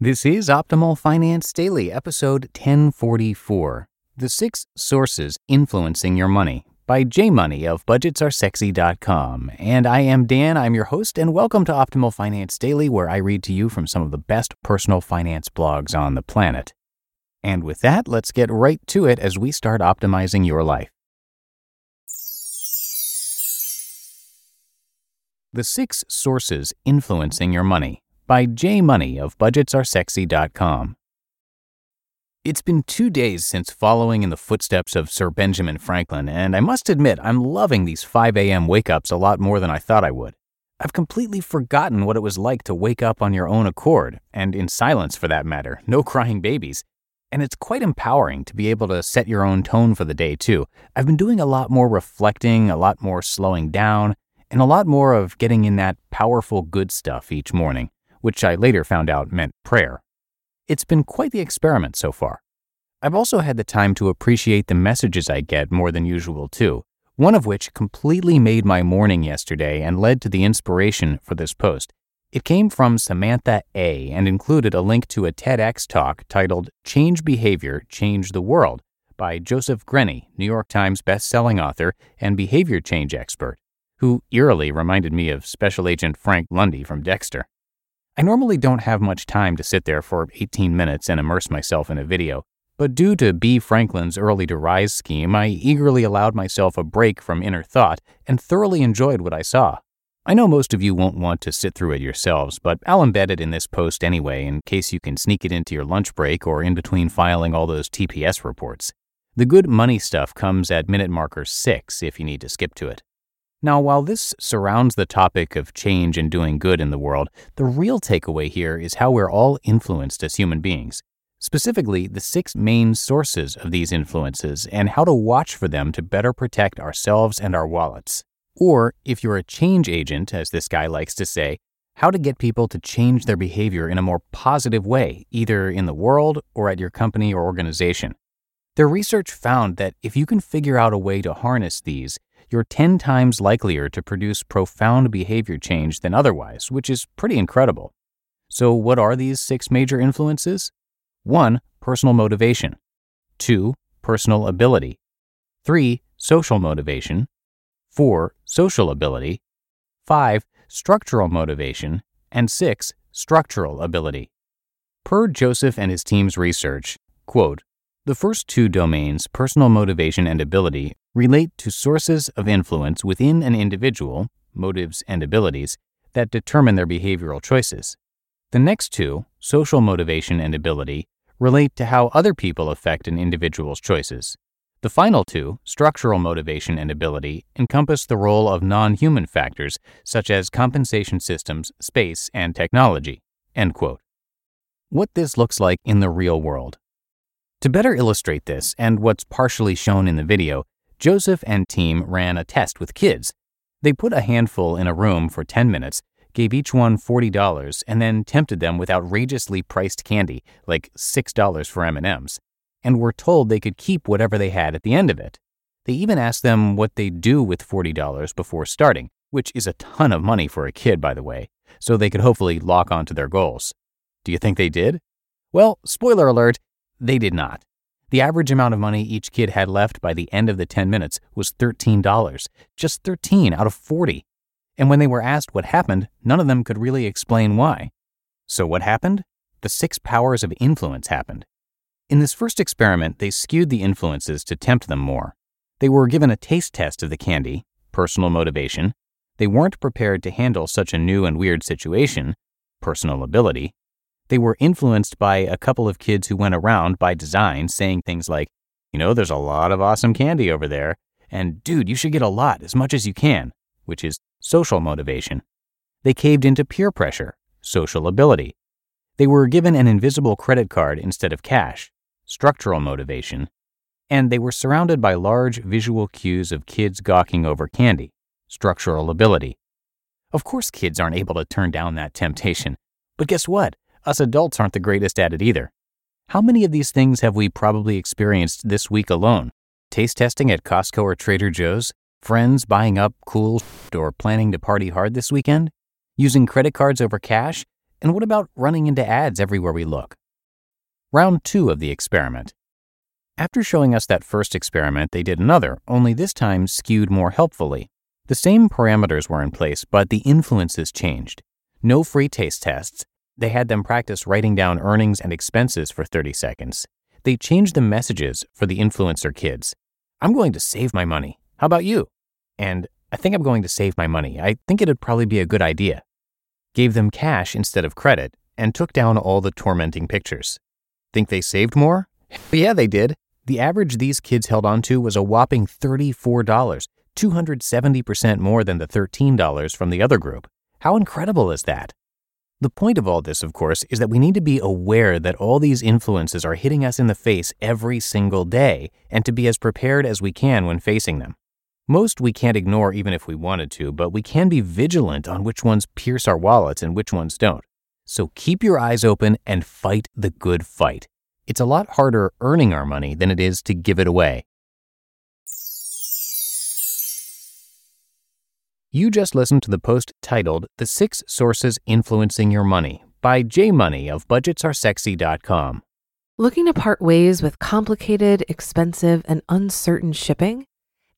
This is Optimal Finance Daily, episode 1044 The Six Sources Influencing Your Money by J Money of BudgetsAreSexy.com. And I am Dan, I'm your host, and welcome to Optimal Finance Daily, where I read to you from some of the best personal finance blogs on the planet. And with that, let's get right to it as we start optimizing your life. The Six Sources Influencing Your Money by J Money of BudgetsAreSexy.com. It's been two days since following in the footsteps of Sir Benjamin Franklin, and I must admit I'm loving these 5 a.m. wake ups a lot more than I thought I would. I've completely forgotten what it was like to wake up on your own accord, and in silence for that matter, no crying babies. And it's quite empowering to be able to set your own tone for the day, too. I've been doing a lot more reflecting, a lot more slowing down, and a lot more of getting in that powerful good stuff each morning which I later found out meant prayer. It's been quite the experiment so far. I've also had the time to appreciate the messages I get more than usual, too, one of which completely made my morning yesterday and led to the inspiration for this post. It came from Samantha A. and included a link to a TEDx talk titled Change Behavior, Change the World by Joseph Grenny, New York Times best-selling author and behavior change expert, who eerily reminded me of Special Agent Frank Lundy from Dexter. I normally don't have much time to sit there for 18 minutes and immerse myself in a video, but due to B. Franklin's early to rise scheme, I eagerly allowed myself a break from inner thought and thoroughly enjoyed what I saw. I know most of you won't want to sit through it yourselves, but I'll embed it in this post anyway in case you can sneak it into your lunch break or in between filing all those TPS reports. The good money stuff comes at minute marker 6 if you need to skip to it. Now, while this surrounds the topic of change and doing good in the world, the real takeaway here is how we're all influenced as human beings. Specifically, the six main sources of these influences and how to watch for them to better protect ourselves and our wallets. Or, if you're a change agent, as this guy likes to say, how to get people to change their behavior in a more positive way, either in the world or at your company or organization. Their research found that if you can figure out a way to harness these, you're 10 times likelier to produce profound behavior change than otherwise, which is pretty incredible. So, what are these six major influences? 1. Personal motivation. 2. Personal ability. 3. Social motivation. 4. Social ability. 5. Structural motivation. And 6. Structural ability. Per Joseph and his team's research, quote, the first two domains, personal motivation and ability, relate to sources of influence within an individual, motives and abilities, that determine their behavioral choices. The next two, social motivation and ability, relate to how other people affect an individual's choices. The final two, structural motivation and ability, encompass the role of non human factors such as compensation systems, space, and technology. What this looks like in the real world. To better illustrate this, and what's partially shown in the video, Joseph and team ran a test with kids. They put a handful in a room for 10 minutes, gave each one $40, and then tempted them with outrageously priced candy, like $6 for M&Ms, and were told they could keep whatever they had at the end of it. They even asked them what they'd do with $40 before starting, which is a ton of money for a kid, by the way, so they could hopefully lock onto their goals. Do you think they did? Well, spoiler alert, they did not. The average amount of money each kid had left by the end of the 10 minutes was $13, just 13 out of 40. And when they were asked what happened, none of them could really explain why. So what happened? The six powers of influence happened. In this first experiment, they skewed the influences to tempt them more. They were given a taste test of the candy, personal motivation. They weren't prepared to handle such a new and weird situation, personal ability. They were influenced by a couple of kids who went around by design saying things like, you know, there's a lot of awesome candy over there, and dude, you should get a lot, as much as you can, which is social motivation. They caved into peer pressure, social ability. They were given an invisible credit card instead of cash, structural motivation. And they were surrounded by large visual cues of kids gawking over candy, structural ability. Of course, kids aren't able to turn down that temptation. But guess what? Us adults aren't the greatest at it either. How many of these things have we probably experienced this week alone? Taste testing at Costco or Trader Joe's? Friends buying up cool or planning to party hard this weekend? Using credit cards over cash? And what about running into ads everywhere we look? Round two of the experiment. After showing us that first experiment, they did another, only this time skewed more helpfully. The same parameters were in place, but the influences changed. No free taste tests. They had them practice writing down earnings and expenses for 30 seconds. They changed the messages for the influencer kids. I'm going to save my money. How about you? And I think I'm going to save my money. I think it'd probably be a good idea. Gave them cash instead of credit and took down all the tormenting pictures. Think they saved more? yeah, they did. The average these kids held on to was a whopping $34, 270% more than the $13 from the other group. How incredible is that? The point of all this, of course, is that we need to be aware that all these influences are hitting us in the face every single day and to be as prepared as we can when facing them. Most we can't ignore even if we wanted to, but we can be vigilant on which ones pierce our wallets and which ones don't. So keep your eyes open and fight the good fight. It's a lot harder earning our money than it is to give it away. You just listened to the post titled The Six Sources Influencing Your Money by J Money of BudgetsAreSexy.com. Looking to part ways with complicated, expensive, and uncertain shipping?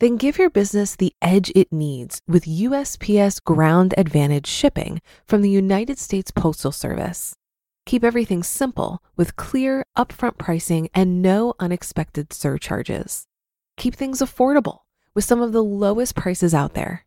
Then give your business the edge it needs with USPS Ground Advantage shipping from the United States Postal Service. Keep everything simple with clear, upfront pricing and no unexpected surcharges. Keep things affordable with some of the lowest prices out there.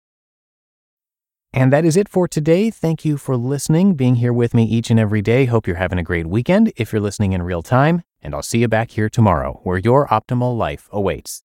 And that is it for today. Thank you for listening, being here with me each and every day. Hope you're having a great weekend if you're listening in real time. And I'll see you back here tomorrow where your optimal life awaits.